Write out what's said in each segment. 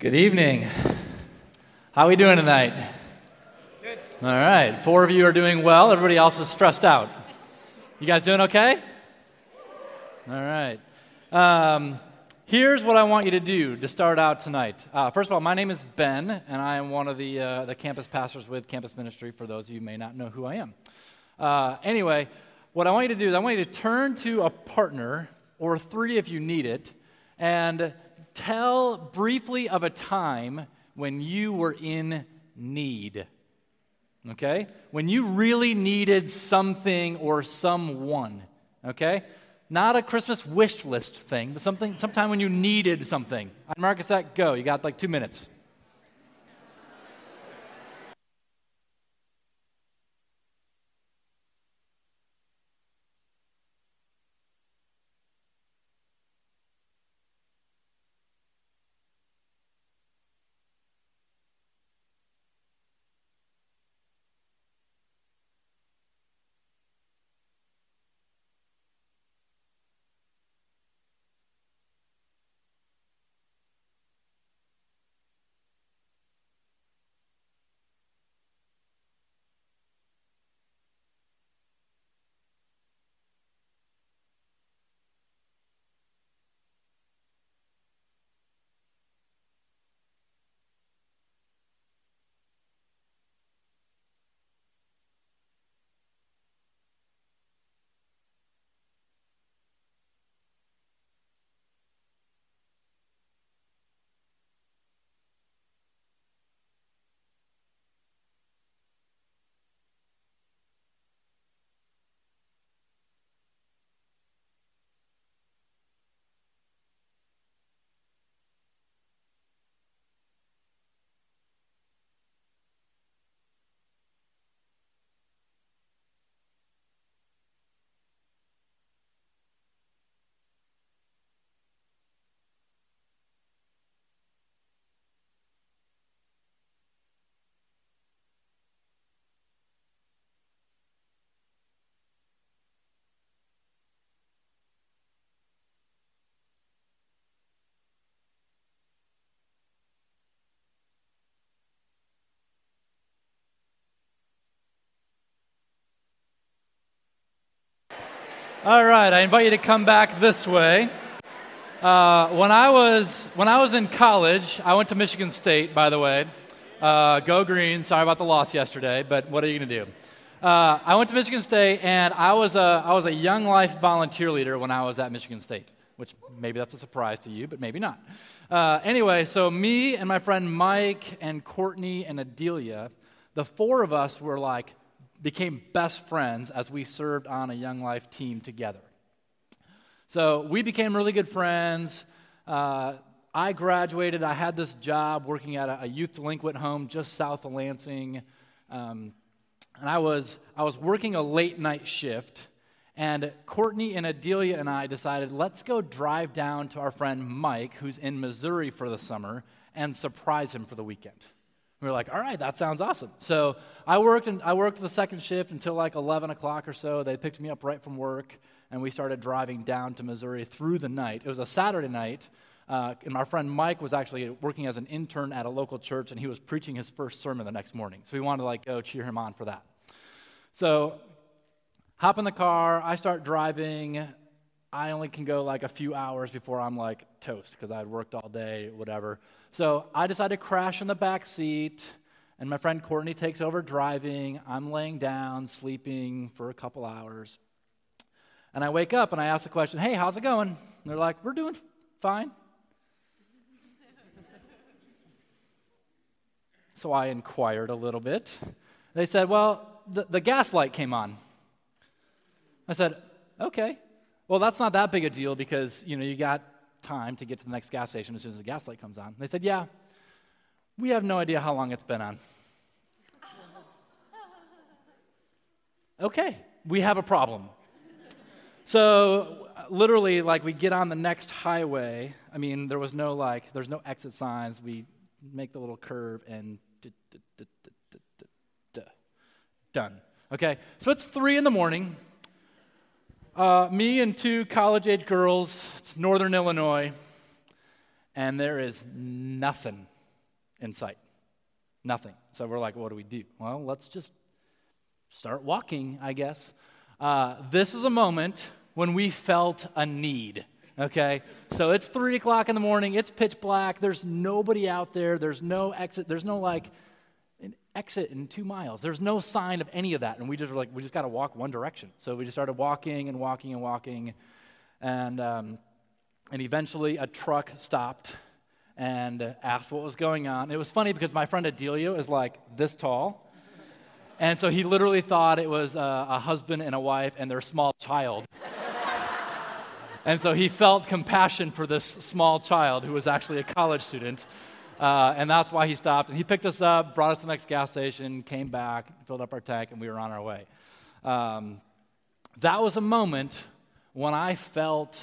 Good evening. How are we doing tonight? Good. All right. Four of you are doing well. Everybody else is stressed out. You guys doing okay? All right. Um, here's what I want you to do to start out tonight. Uh, first of all, my name is Ben, and I am one of the, uh, the campus pastors with Campus Ministry, for those of you who may not know who I am. Uh, anyway, what I want you to do is I want you to turn to a partner, or three if you need it, and tell briefly of a time when you were in need. Okay? When you really needed something or someone. Okay? Not a Christmas wish list thing, but something sometime when you needed something. Marcus, that go. You got like two minutes. All right, I invite you to come back this way. Uh, when I was when I was in college, I went to Michigan State. By the way, uh, go green! Sorry about the loss yesterday, but what are you going to do? Uh, I went to Michigan State, and I was a I was a Young Life volunteer leader when I was at Michigan State. Which maybe that's a surprise to you, but maybe not. Uh, anyway, so me and my friend Mike and Courtney and Adelia, the four of us were like became best friends as we served on a Young Life team together. So we became really good friends. Uh, I graduated. I had this job working at a, a youth delinquent home just south of Lansing. Um, and I was, I was working a late night shift. And Courtney and Adelia and I decided, let's go drive down to our friend Mike, who's in Missouri for the summer, and surprise him for the weekend. We were like, all right, that sounds awesome. So I worked, and I worked the second shift until like 11 o'clock or so. They picked me up right from work, and we started driving down to Missouri through the night. It was a Saturday night, uh, and our friend Mike was actually working as an intern at a local church, and he was preaching his first sermon the next morning. So we wanted to like go cheer him on for that. So hop in the car. I start driving. I only can go like a few hours before I'm like toast because I had worked all day, whatever. So I decide to crash in the back seat, and my friend Courtney takes over driving. I'm laying down, sleeping for a couple hours. And I wake up and I ask the question, Hey, how's it going? And they're like, We're doing fine. so I inquired a little bit. They said, Well, the, the gas light came on. I said, Okay. Well, that's not that big a deal because, you know, you got time to get to the next gas station as soon as the gas light comes on. They said, Yeah, we have no idea how long it's been on. okay, we have a problem. So, literally, like, we get on the next highway. I mean, there was no, like, there's no exit signs. We make the little curve and done. Okay, so it's three in the morning. Uh, me and two college age girls, it's Northern Illinois, and there is nothing in sight. Nothing. So we're like, what do we do? Well, let's just start walking, I guess. Uh, this is a moment when we felt a need. Okay, so it's three o'clock in the morning. It's pitch black. There's nobody out there. There's no exit. There's no like exit in two miles. There's no sign of any of that. And we just were like, we just got to walk one direction. So we just started walking and walking and walking, and um, and eventually a truck stopped and asked what was going on. It was funny because my friend Adelia is like this tall. And so he literally thought it was a, a husband and a wife and their small child. and so he felt compassion for this small child who was actually a college student. Uh, and that's why he stopped. And he picked us up, brought us to the next gas station, came back, filled up our tank, and we were on our way. Um, that was a moment when I felt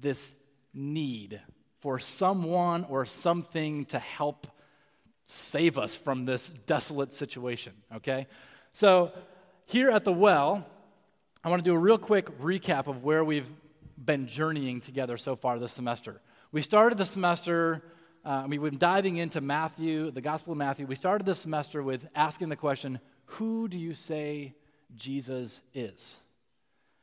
this need for someone or something to help save us from this desolate situation, okay? So, here at the well, I want to do a real quick recap of where we've been journeying together so far this semester. We started the semester, uh, we've been diving into Matthew, the Gospel of Matthew. We started this semester with asking the question Who do you say Jesus is?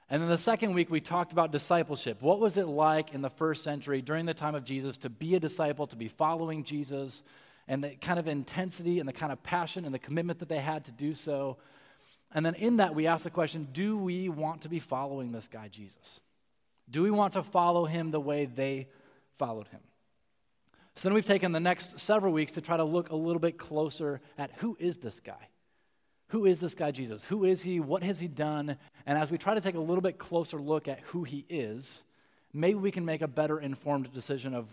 And then the second week, we talked about discipleship. What was it like in the first century during the time of Jesus to be a disciple, to be following Jesus, and the kind of intensity and the kind of passion and the commitment that they had to do so? And then in that, we asked the question do we want to be following this guy, Jesus? Do we want to follow him the way they followed him? So then we've taken the next several weeks to try to look a little bit closer at who is this guy? Who is this guy Jesus? Who is he? What has he done? And as we try to take a little bit closer look at who he is, maybe we can make a better informed decision of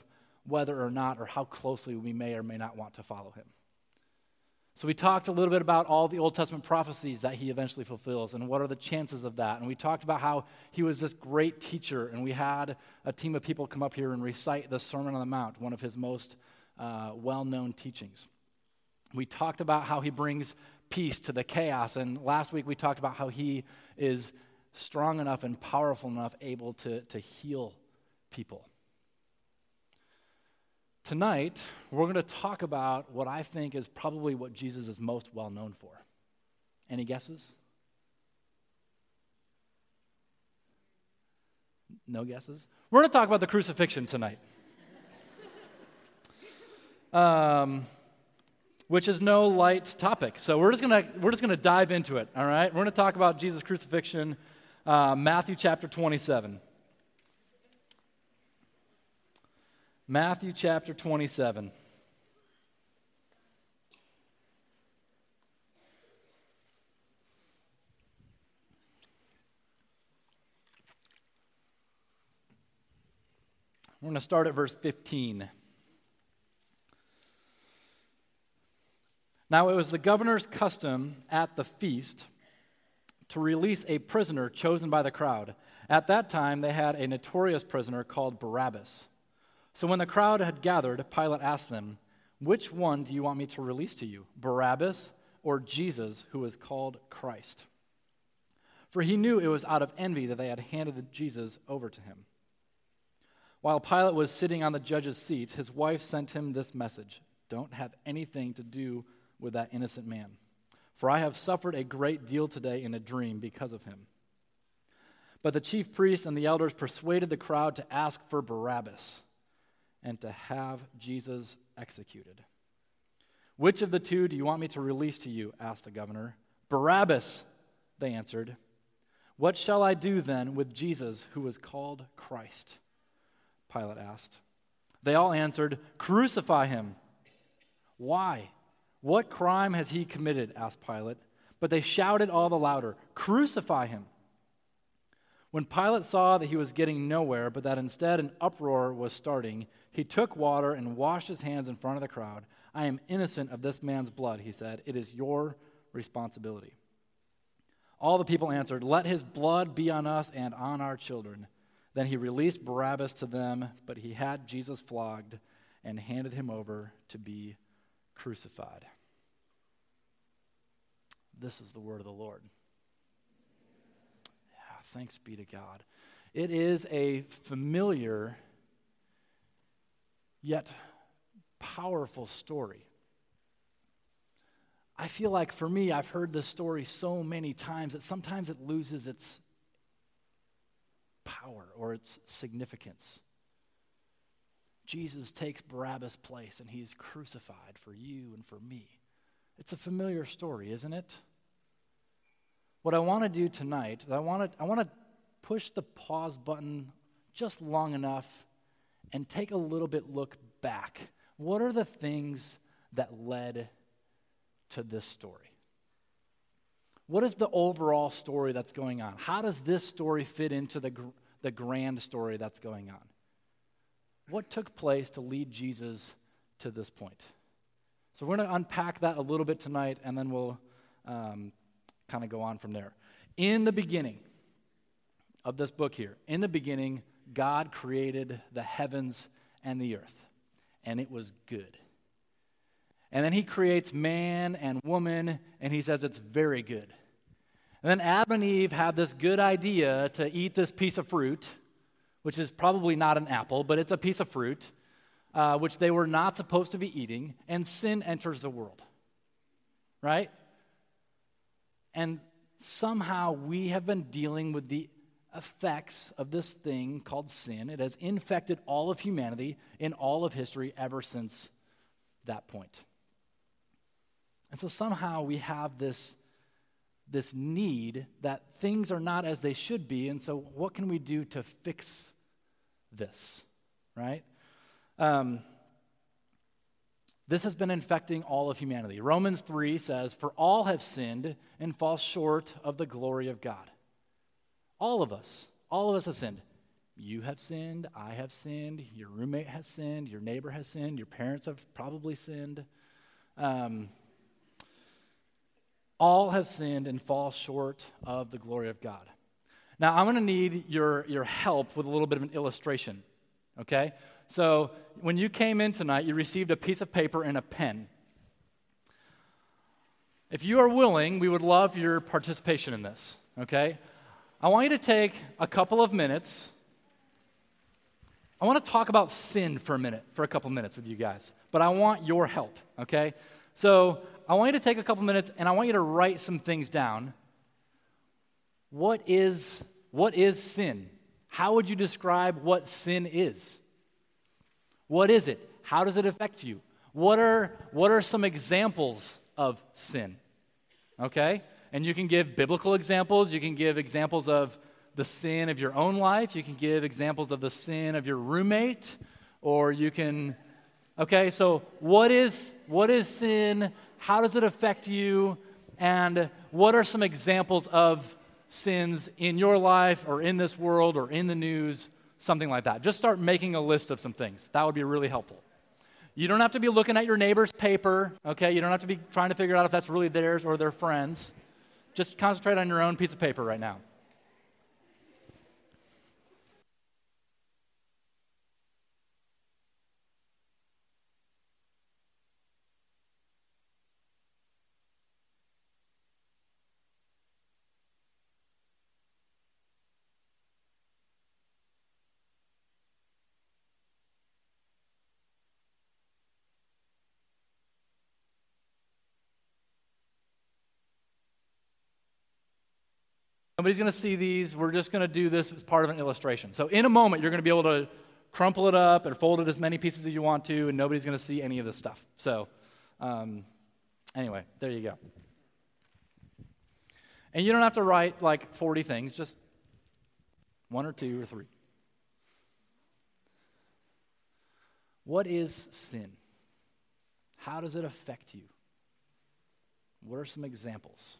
whether or not or how closely we may or may not want to follow him. So we talked a little bit about all the Old Testament prophecies that he eventually fulfills and what are the chances of that. And we talked about how he was this great teacher, and we had a team of people come up here and recite the Sermon on the Mount, one of his most uh, well known teachings. We talked about how he brings peace to the chaos. And last week we talked about how he is strong enough and powerful enough, able to, to heal people. Tonight, we're going to talk about what I think is probably what Jesus is most well known for. Any guesses? No guesses? We're going to talk about the crucifixion tonight. Um, which is no light topic. So we're just gonna we're just gonna dive into it. All right, we're gonna talk about Jesus' crucifixion, uh, Matthew chapter 27. Matthew chapter 27. We're going to start at verse 15. Now, it was the governor's custom at the feast to release a prisoner chosen by the crowd. At that time, they had a notorious prisoner called Barabbas. So when the crowd had gathered, Pilate asked them, Which one do you want me to release to you, Barabbas or Jesus, who is called Christ? For he knew it was out of envy that they had handed Jesus over to him. While Pilate was sitting on the judge's seat, his wife sent him this message Don't have anything to do with that innocent man. For I have suffered a great deal today in a dream because of him. But the chief priests and the elders persuaded the crowd to ask for Barabbas and to have Jesus executed. Which of the two do you want me to release to you? asked the governor. Barabbas, they answered. What shall I do then with Jesus, who is called Christ? Pilate asked. They all answered, Crucify him. Why? What crime has he committed? asked Pilate. But they shouted all the louder, Crucify him. When Pilate saw that he was getting nowhere, but that instead an uproar was starting, he took water and washed his hands in front of the crowd. I am innocent of this man's blood, he said. It is your responsibility. All the people answered, Let his blood be on us and on our children. Then he released Barabbas to them, but he had Jesus flogged and handed him over to be crucified. This is the word of the Lord. Yeah, thanks be to God. It is a familiar yet powerful story. I feel like for me, I've heard this story so many times that sometimes it loses its power or its significance. Jesus takes Barabbas' place and he's crucified for you and for me. It's a familiar story, isn't it? What I want to do tonight, I want to, I want to push the pause button just long enough and take a little bit look back. What are the things that led to this story? What is the overall story that's going on? How does this story fit into the, the grand story that's going on? What took place to lead Jesus to this point? So we're going to unpack that a little bit tonight, and then we'll um, kind of go on from there. In the beginning of this book here, in the beginning, God created the heavens and the earth, and it was good. And then he creates man and woman, and he says it's very good. And then Adam and Eve had this good idea to eat this piece of fruit, which is probably not an apple, but it's a piece of fruit, uh, which they were not supposed to be eating, and sin enters the world. Right? And somehow we have been dealing with the effects of this thing called sin. It has infected all of humanity in all of history ever since that point. And so somehow we have this, this need that things are not as they should be. And so, what can we do to fix this? Right? Um, this has been infecting all of humanity. Romans 3 says, For all have sinned and fall short of the glory of God. All of us, all of us have sinned. You have sinned, I have sinned, your roommate has sinned, your neighbor has sinned, your parents have probably sinned. Um, all have sinned and fall short of the glory of God. Now, I'm going to need your, your help with a little bit of an illustration, okay? So, when you came in tonight, you received a piece of paper and a pen. If you are willing, we would love your participation in this, okay? I want you to take a couple of minutes. I want to talk about sin for a minute, for a couple minutes with you guys, but I want your help, okay? So I want you to take a couple minutes and I want you to write some things down. What is, what is sin? How would you describe what sin is? What is it? How does it affect you? What are, what are some examples of sin? Okay? And you can give biblical examples. You can give examples of the sin of your own life. You can give examples of the sin of your roommate. Or you can, okay, so what is, what is sin? How does it affect you? And what are some examples of sins in your life or in this world or in the news? Something like that. Just start making a list of some things. That would be really helpful. You don't have to be looking at your neighbor's paper, okay? You don't have to be trying to figure out if that's really theirs or their friends. Just concentrate on your own piece of paper right now. Nobody's going to see these. We're just going to do this as part of an illustration. So, in a moment, you're going to be able to crumple it up and fold it as many pieces as you want to, and nobody's going to see any of this stuff. So, um, anyway, there you go. And you don't have to write like 40 things, just one or two or three. What is sin? How does it affect you? What are some examples?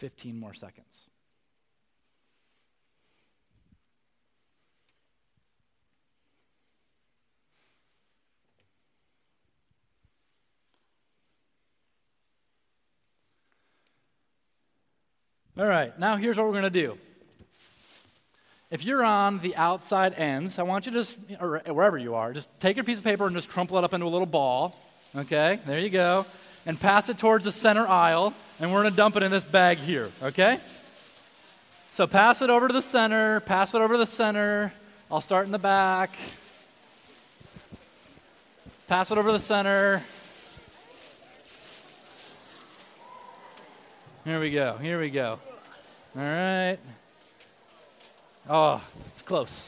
15 more seconds. All right, now here's what we're going to do. If you're on the outside ends, I want you to just, or wherever you are, just take a piece of paper and just crumple it up into a little ball. Okay, there you go. And pass it towards the center aisle and we're going to dump it in this bag here. Okay? So pass it over to the center, pass it over to the center. I'll start in the back. Pass it over to the center. Here we go. Here we go. All right. Oh, it's close.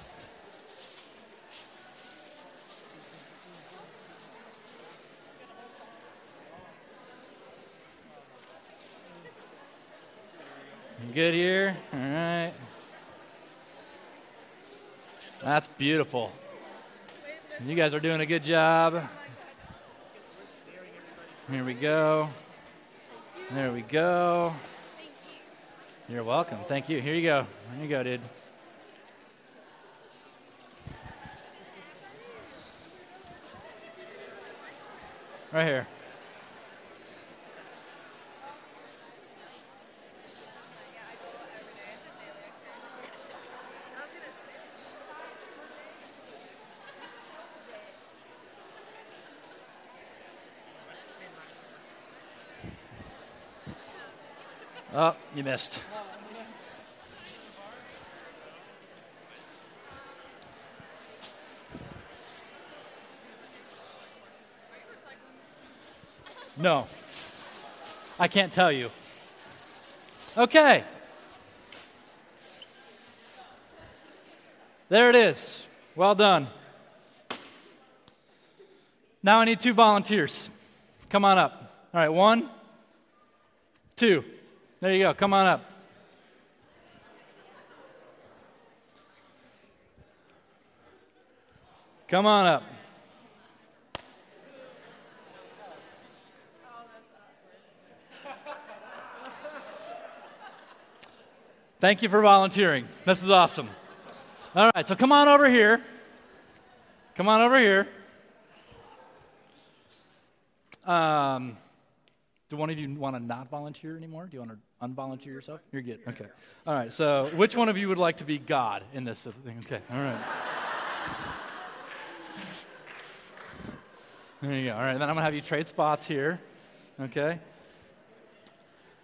Good here? All right. That's beautiful. You guys are doing a good job. Here we go. There we go. You're welcome. Thank you. Here you go. Here you go, dude. Right here. Oh, you missed. No. I can't tell you. Okay. There it is. Well done. Now I need two volunteers. Come on up. All right, one, two. There you go. Come on up. Come on up. Thank you for volunteering. This is awesome. All right, so come on over here. Come on over here. Um, do one of you want to not volunteer anymore? Do you want to unvolunteer yourself? You're good. Okay. All right. So, which one of you would like to be God in this thing? Okay. All right. There you go. All right. Then I'm going to have you trade spots here. Okay.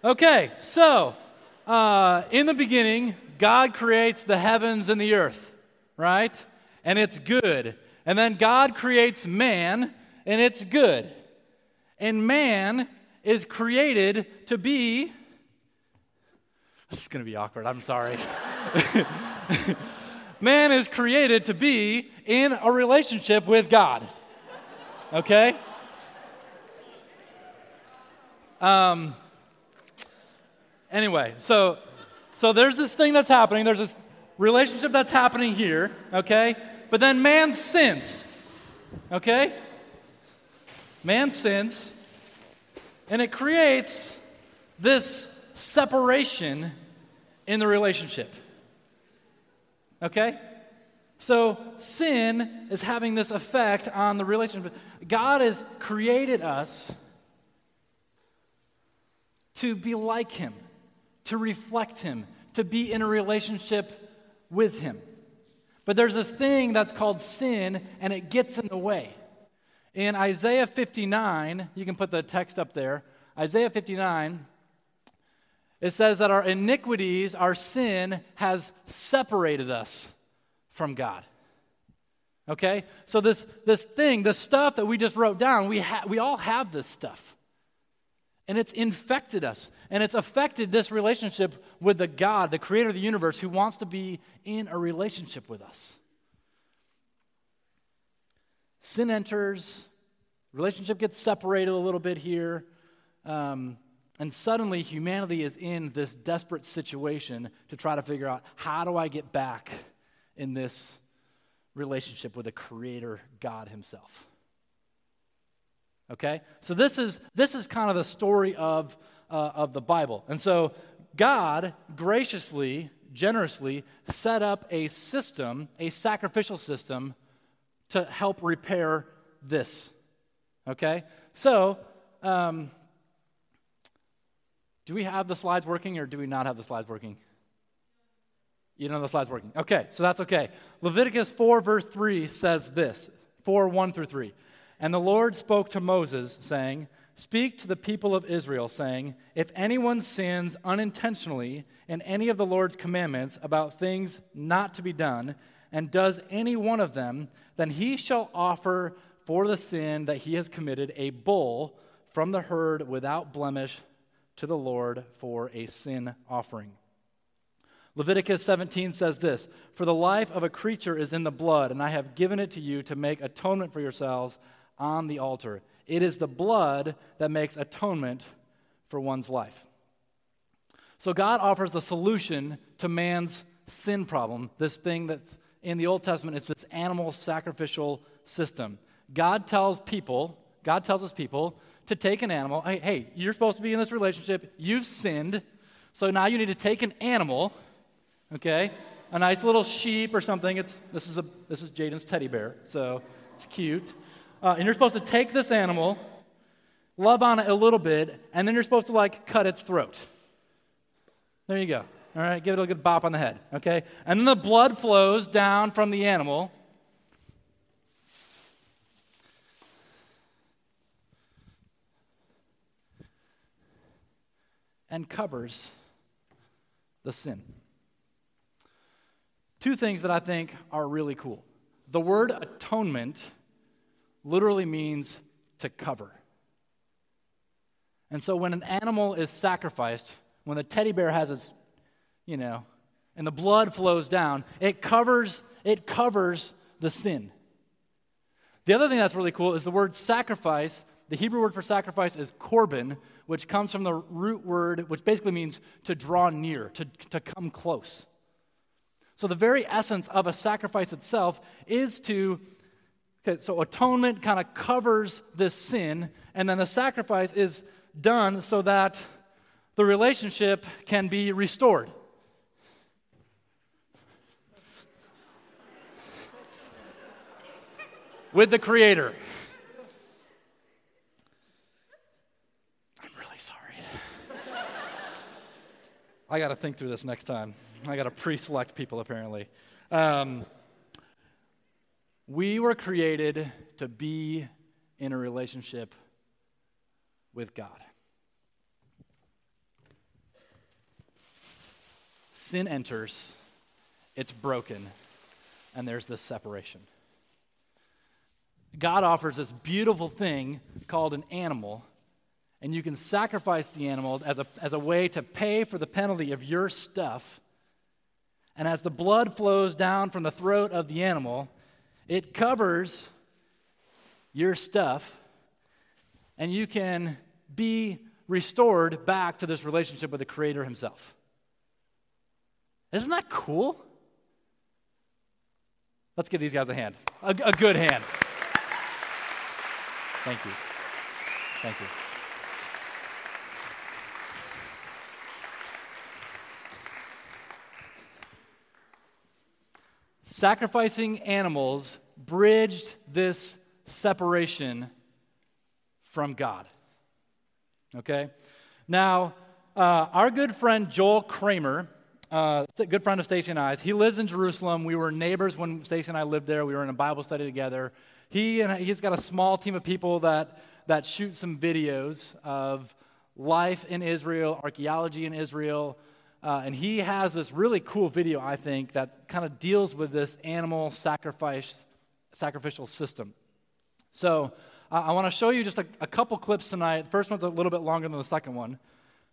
Okay. So, uh, in the beginning, God creates the heavens and the earth, right? And it's good. And then God creates man, and it's good. And man is created to be. This is going to be awkward. I'm sorry. Man is created to be in a relationship with God. Okay? Um, anyway, so so there's this thing that's happening. There's this relationship that's happening here, okay? But then man sins. Okay? Man sins. And it creates this separation in the relationship. Okay? So sin is having this effect on the relationship. God has created us to be like Him, to reflect Him, to be in a relationship with Him. But there's this thing that's called sin, and it gets in the way. In Isaiah 59, you can put the text up there. Isaiah 59, it says that our iniquities, our sin, has separated us from God. Okay? So, this, this thing, the stuff that we just wrote down, we, ha- we all have this stuff. And it's infected us. And it's affected this relationship with the God, the creator of the universe, who wants to be in a relationship with us. Sin enters, relationship gets separated a little bit here, um, and suddenly humanity is in this desperate situation to try to figure out how do I get back in this relationship with the creator God himself. Okay? So this is this is kind of the story of uh, of the Bible. And so God graciously, generously set up a system, a sacrificial system to help repair this. Okay? So, um, Do we have the slides working or do we not have the slides working? You don't know the slides working. Okay, so that's okay. Leviticus 4, verse 3 says this 4, 1 through 3. And the Lord spoke to Moses, saying, Speak to the people of Israel, saying, If anyone sins unintentionally in any of the Lord's commandments about things not to be done, and does any one of them, then he shall offer for the sin that he has committed a bull from the herd without blemish to the Lord for a sin offering. Leviticus 17 says this For the life of a creature is in the blood, and I have given it to you to make atonement for yourselves on the altar. It is the blood that makes atonement for one's life. So God offers the solution to man's sin problem, this thing that's in the Old Testament, it's this animal sacrificial system. God tells people, God tells his people to take an animal. Hey, hey, you're supposed to be in this relationship. You've sinned. So now you need to take an animal, okay? A nice little sheep or something. It's, this is, a, this is Jaden's teddy bear, so it's cute. Uh, and you're supposed to take this animal, love on it a little bit, and then you're supposed to like cut its throat. There you go. All right, give it a good bop on the head, okay? And then the blood flows down from the animal. And covers the sin. Two things that I think are really cool. The word atonement literally means to cover. And so when an animal is sacrificed, when the teddy bear has its, you know, and the blood flows down, it covers it covers the sin. The other thing that's really cool is the word sacrifice. The Hebrew word for sacrifice is korban, which comes from the root word, which basically means to draw near, to, to come close. So the very essence of a sacrifice itself is to Okay, so atonement kind of covers this sin, and then the sacrifice is done so that the relationship can be restored. With the Creator. I'm really sorry. I got to think through this next time. I got to pre select people, apparently. Um, we were created to be in a relationship with God. Sin enters, it's broken, and there's this separation. God offers this beautiful thing called an animal, and you can sacrifice the animal as a, as a way to pay for the penalty of your stuff. And as the blood flows down from the throat of the animal, it covers your stuff, and you can be restored back to this relationship with the Creator Himself. Isn't that cool? Let's give these guys a hand. A, a good hand. Thank you. Thank you. Sacrificing animals bridged this separation from God. Okay? Now, uh, our good friend Joel Kramer, uh, good friend of Stacy and I's, he lives in Jerusalem. We were neighbors when Stacy and I lived there. We were in a Bible study together. He and he's got a small team of people that that shoot some videos of life in Israel, archaeology in Israel, uh, and he has this really cool video, I think, that kind of deals with this animal sacrifice, sacrificial system. So uh, I want to show you just a, a, couple clips tonight. The first one's a little bit longer than the second one.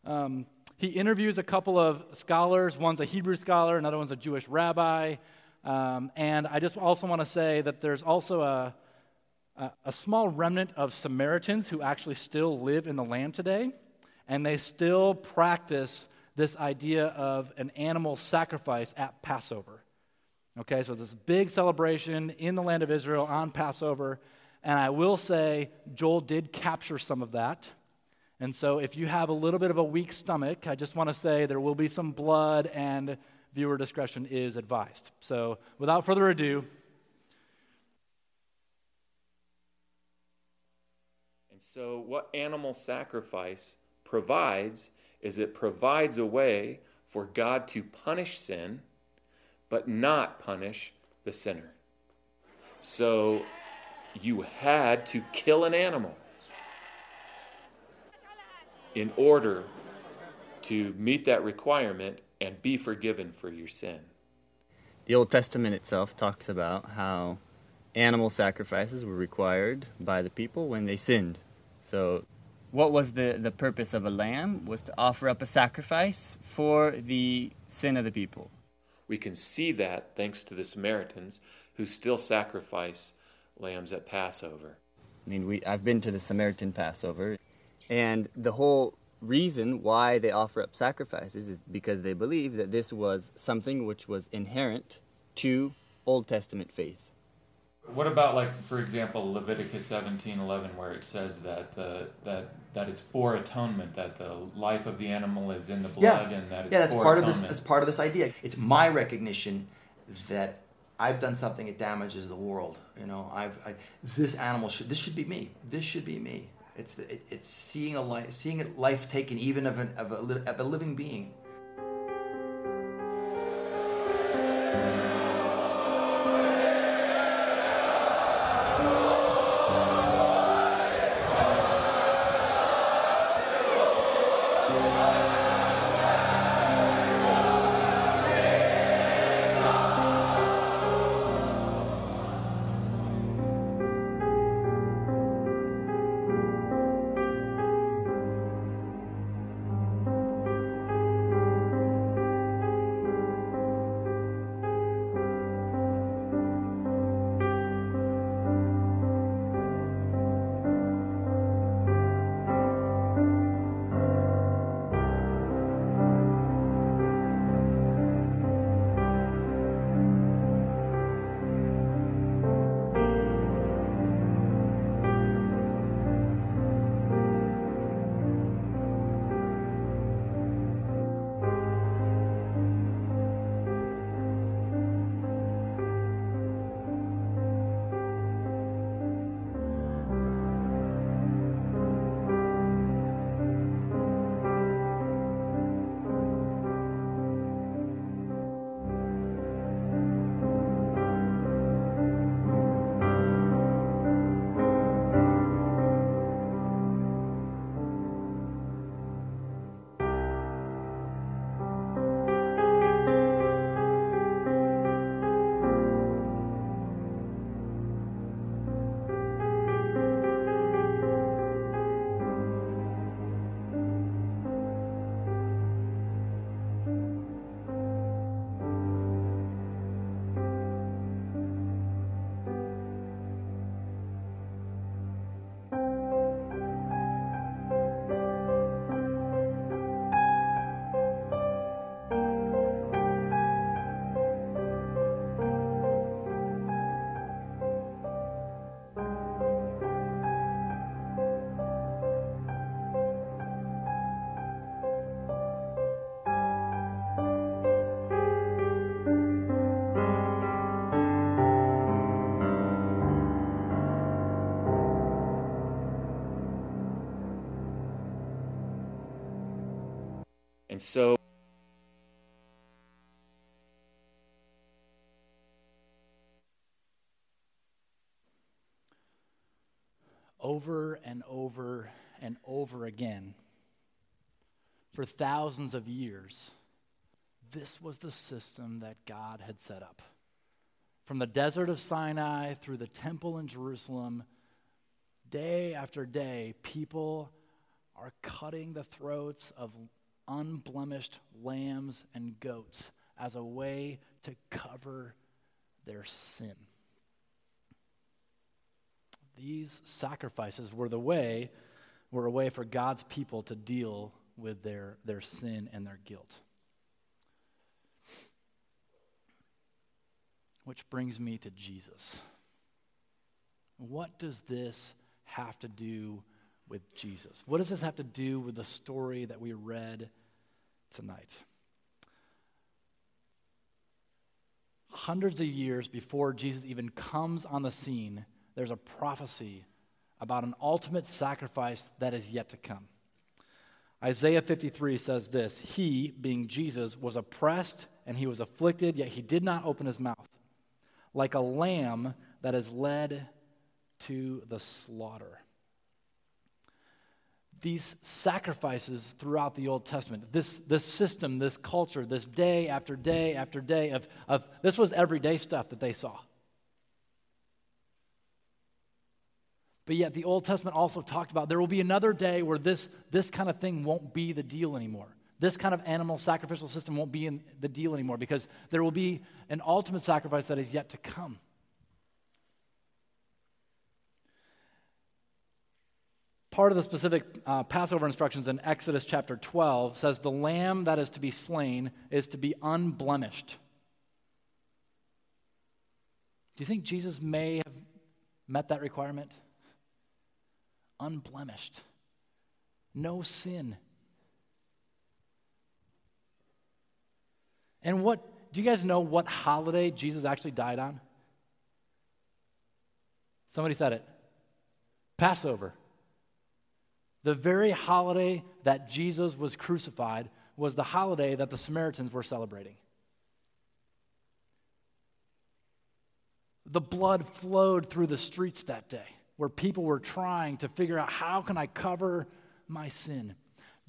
Um, he interviews a couple of scholars. One's a Hebrew scholar, another one's a Jewish rabbi. Um, and I just also want to say that there's also a, a, small remnant of Samaritans who actually still live in the land today, and they still practice this idea of an animal sacrifice at Passover. Okay, so this big celebration in the land of Israel on Passover. And I will say, Joel did capture some of that. And so if you have a little bit of a weak stomach, I just want to say there will be some blood and viewer discretion is advised. So without further ado, and so what animal sacrifice provides is it provides a way for God to punish sin, but not punish the sinner. So you had to kill an animal in order to meet that requirement and be forgiven for your sin. The Old Testament itself talks about how animal sacrifices were required by the people when they sinned. So, what was the, the purpose of a lamb? Was to offer up a sacrifice for the sin of the people. We can see that thanks to the Samaritans who still sacrifice lambs at Passover. I mean, we, I've been to the Samaritan Passover, and the whole reason why they offer up sacrifices is because they believe that this was something which was inherent to Old Testament faith. What about like, for example, Leviticus seventeen eleven, where it says that the that that it's for atonement, that the life of the animal is in the blood, yeah. and that it's yeah, that's for part atonement. of this. That's part of this idea. It's my recognition that I've done something that damages the world. You know, I've I, this animal should this should be me. This should be me. It's it, it's seeing a life, seeing a life taken even of an of a, of a living being. And so over and over and over again for thousands of years, this was the system that God had set up. From the desert of Sinai through the temple in Jerusalem, day after day, people are cutting the throats of unblemished lambs and goats as a way to cover their sin. These sacrifices were the way, were a way for God's people to deal with their, their sin and their guilt. Which brings me to Jesus. What does this have to do with Jesus? What does this have to do with the story that we read tonight? Hundreds of years before Jesus even comes on the scene, there's a prophecy about an ultimate sacrifice that is yet to come. Isaiah 53 says this He, being Jesus, was oppressed and he was afflicted, yet he did not open his mouth. Like a lamb that is led to the slaughter. These sacrifices throughout the Old Testament, this, this system, this culture, this day after day after day of, of this was everyday stuff that they saw. But yet, the Old Testament also talked about there will be another day where this, this kind of thing won't be the deal anymore. This kind of animal sacrificial system won't be in the deal anymore because there will be an ultimate sacrifice that is yet to come. Part of the specific uh, Passover instructions in Exodus chapter 12 says the lamb that is to be slain is to be unblemished. Do you think Jesus may have met that requirement? Unblemished, no sin. And what, do you guys know what holiday Jesus actually died on? Somebody said it Passover. The very holiday that Jesus was crucified was the holiday that the Samaritans were celebrating. The blood flowed through the streets that day where people were trying to figure out how can I cover my sin.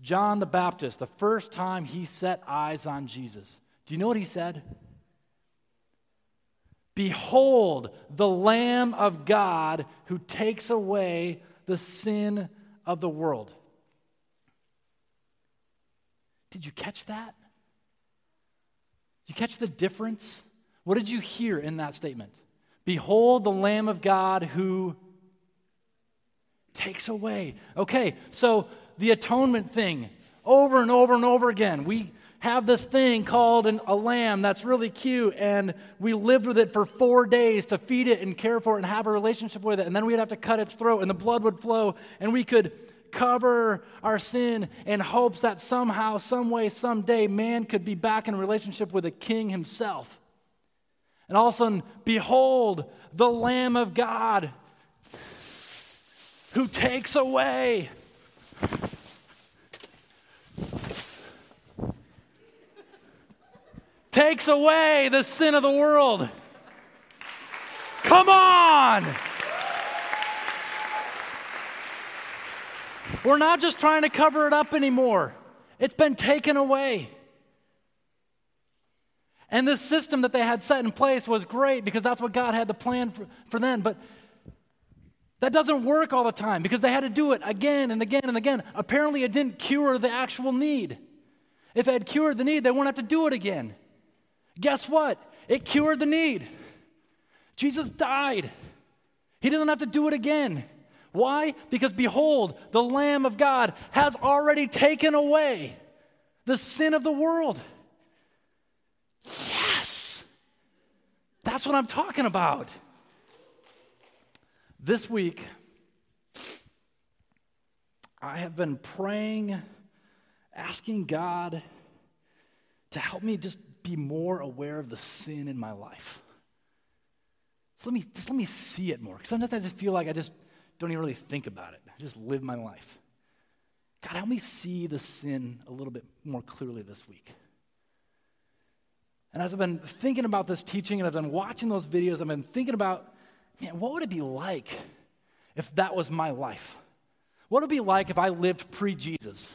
John the Baptist, the first time he set eyes on Jesus, do you know what he said? Behold, the Lamb of God who takes away the sin of the world. Did you catch that? You catch the difference? What did you hear in that statement? Behold the Lamb of God who takes away. Okay, so the atonement thing, over and over and over again. We have this thing called an, a lamb that's really cute, and we lived with it for four days to feed it and care for it and have a relationship with it. And then we'd have to cut its throat, and the blood would flow, and we could cover our sin in hopes that somehow, some way, someday, man could be back in relationship with the king himself. And all of a sudden, behold, the Lamb of God who takes away takes away the sin of the world. Come on! We're not just trying to cover it up anymore, it's been taken away. And this system that they had set in place was great because that's what God had the plan for, for them. But that doesn't work all the time because they had to do it again and again and again. Apparently, it didn't cure the actual need. If it had cured the need, they wouldn't have to do it again. Guess what? It cured the need. Jesus died. He doesn't have to do it again. Why? Because behold, the Lamb of God has already taken away the sin of the world. Yes! That's what I'm talking about. This week, I have been praying, asking God to help me just be more aware of the sin in my life. So let me, just let me see it more. Because sometimes I just feel like I just don't even really think about it. I just live my life. God, help me see the sin a little bit more clearly this week. And as I've been thinking about this teaching and I've been watching those videos, I've been thinking about, man, what would it be like if that was my life? What would it be like if I lived pre Jesus?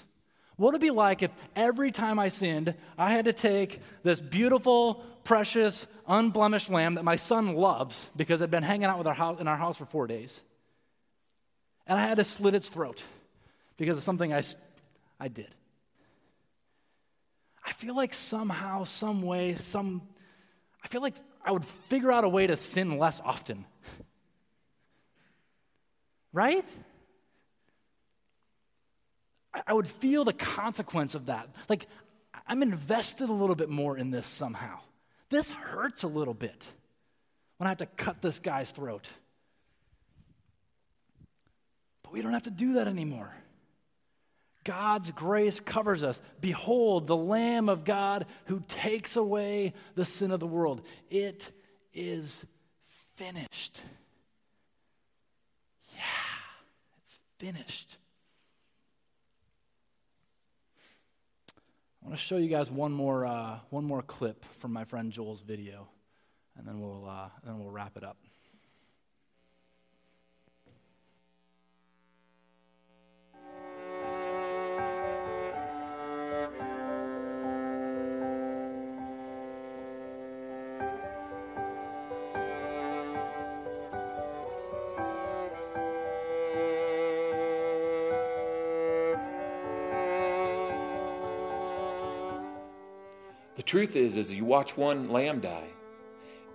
What would it be like if every time I sinned, I had to take this beautiful, precious, unblemished lamb that my son loves because it had been hanging out with our house, in our house for four days, and I had to slit its throat because of something I, I did? I feel like somehow, some way, some, I feel like I would figure out a way to sin less often. Right? I would feel the consequence of that. Like, I'm invested a little bit more in this somehow. This hurts a little bit when I have to cut this guy's throat. But we don't have to do that anymore. God's grace covers us. Behold, the Lamb of God who takes away the sin of the world. It is finished. Yeah, it's finished. Want to show you guys one more, uh, one more clip from my friend Joel's video, and then we'll, uh, then we'll wrap it up. Truth is, is you watch one lamb die,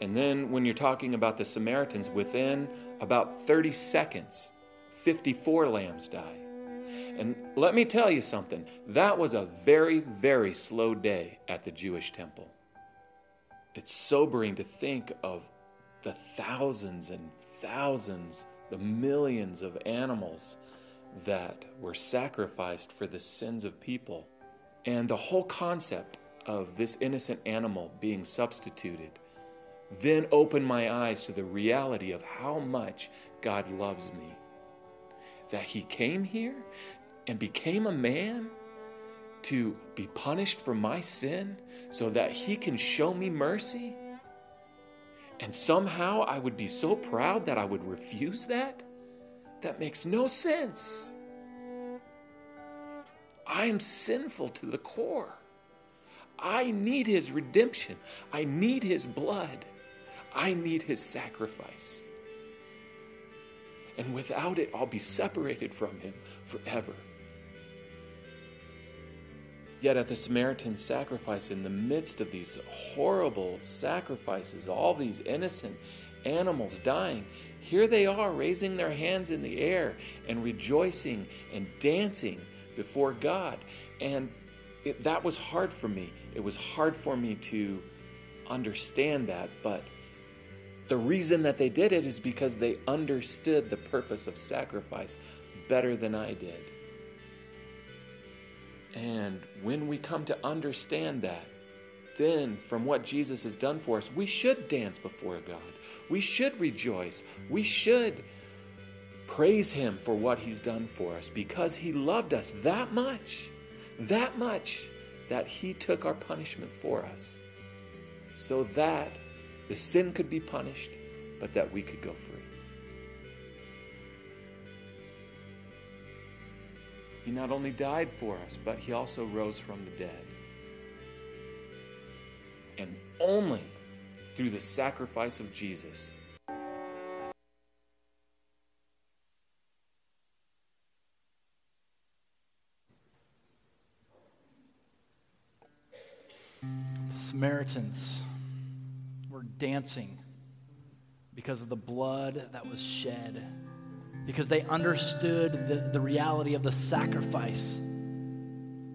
and then when you're talking about the Samaritans, within about 30 seconds, 54 lambs die. And let me tell you something that was a very, very slow day at the Jewish temple. It's sobering to think of the thousands and thousands, the millions of animals that were sacrificed for the sins of people. And the whole concept of this innocent animal being substituted then opened my eyes to the reality of how much God loves me. That He came here and became a man to be punished for my sin so that He can show me mercy. And somehow I would be so proud that I would refuse that? That makes no sense. I am sinful to the core. I need his redemption. I need his blood. I need his sacrifice. And without it, I'll be separated from him forever. Yet at the Samaritan sacrifice, in the midst of these horrible sacrifices, all these innocent animals dying, here they are raising their hands in the air and rejoicing and dancing before God. And it, that was hard for me. It was hard for me to understand that, but the reason that they did it is because they understood the purpose of sacrifice better than I did. And when we come to understand that, then from what Jesus has done for us, we should dance before God. We should rejoice. We should praise Him for what He's done for us because He loved us that much, that much, that He took our punishment for us so that the sin could be punished, but that we could go free. He not only died for us, but he also rose from the dead. And only through the sacrifice of Jesus Samaritans were dancing because of the blood that was shed, because they understood the, the reality of the sacrifice.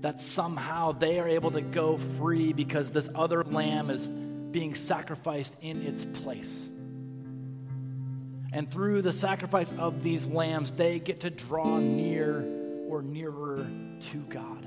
That somehow they are able to go free because this other lamb is being sacrificed in its place. And through the sacrifice of these lambs, they get to draw near or nearer to God.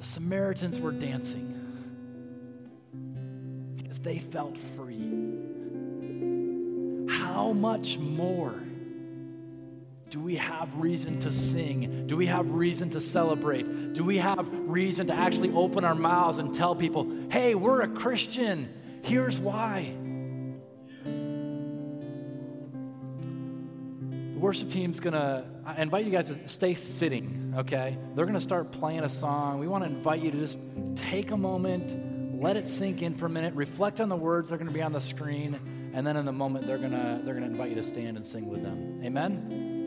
The Samaritans were dancing because they felt free. How much more do we have reason to sing? Do we have reason to celebrate? Do we have reason to actually open our mouths and tell people, hey, we're a Christian? Here's why. Worship team's gonna, I invite you guys to stay sitting, okay? They're gonna start playing a song. We wanna invite you to just take a moment, let it sink in for a minute, reflect on the words that are gonna be on the screen, and then in a moment they're gonna, they're gonna invite you to stand and sing with them. Amen?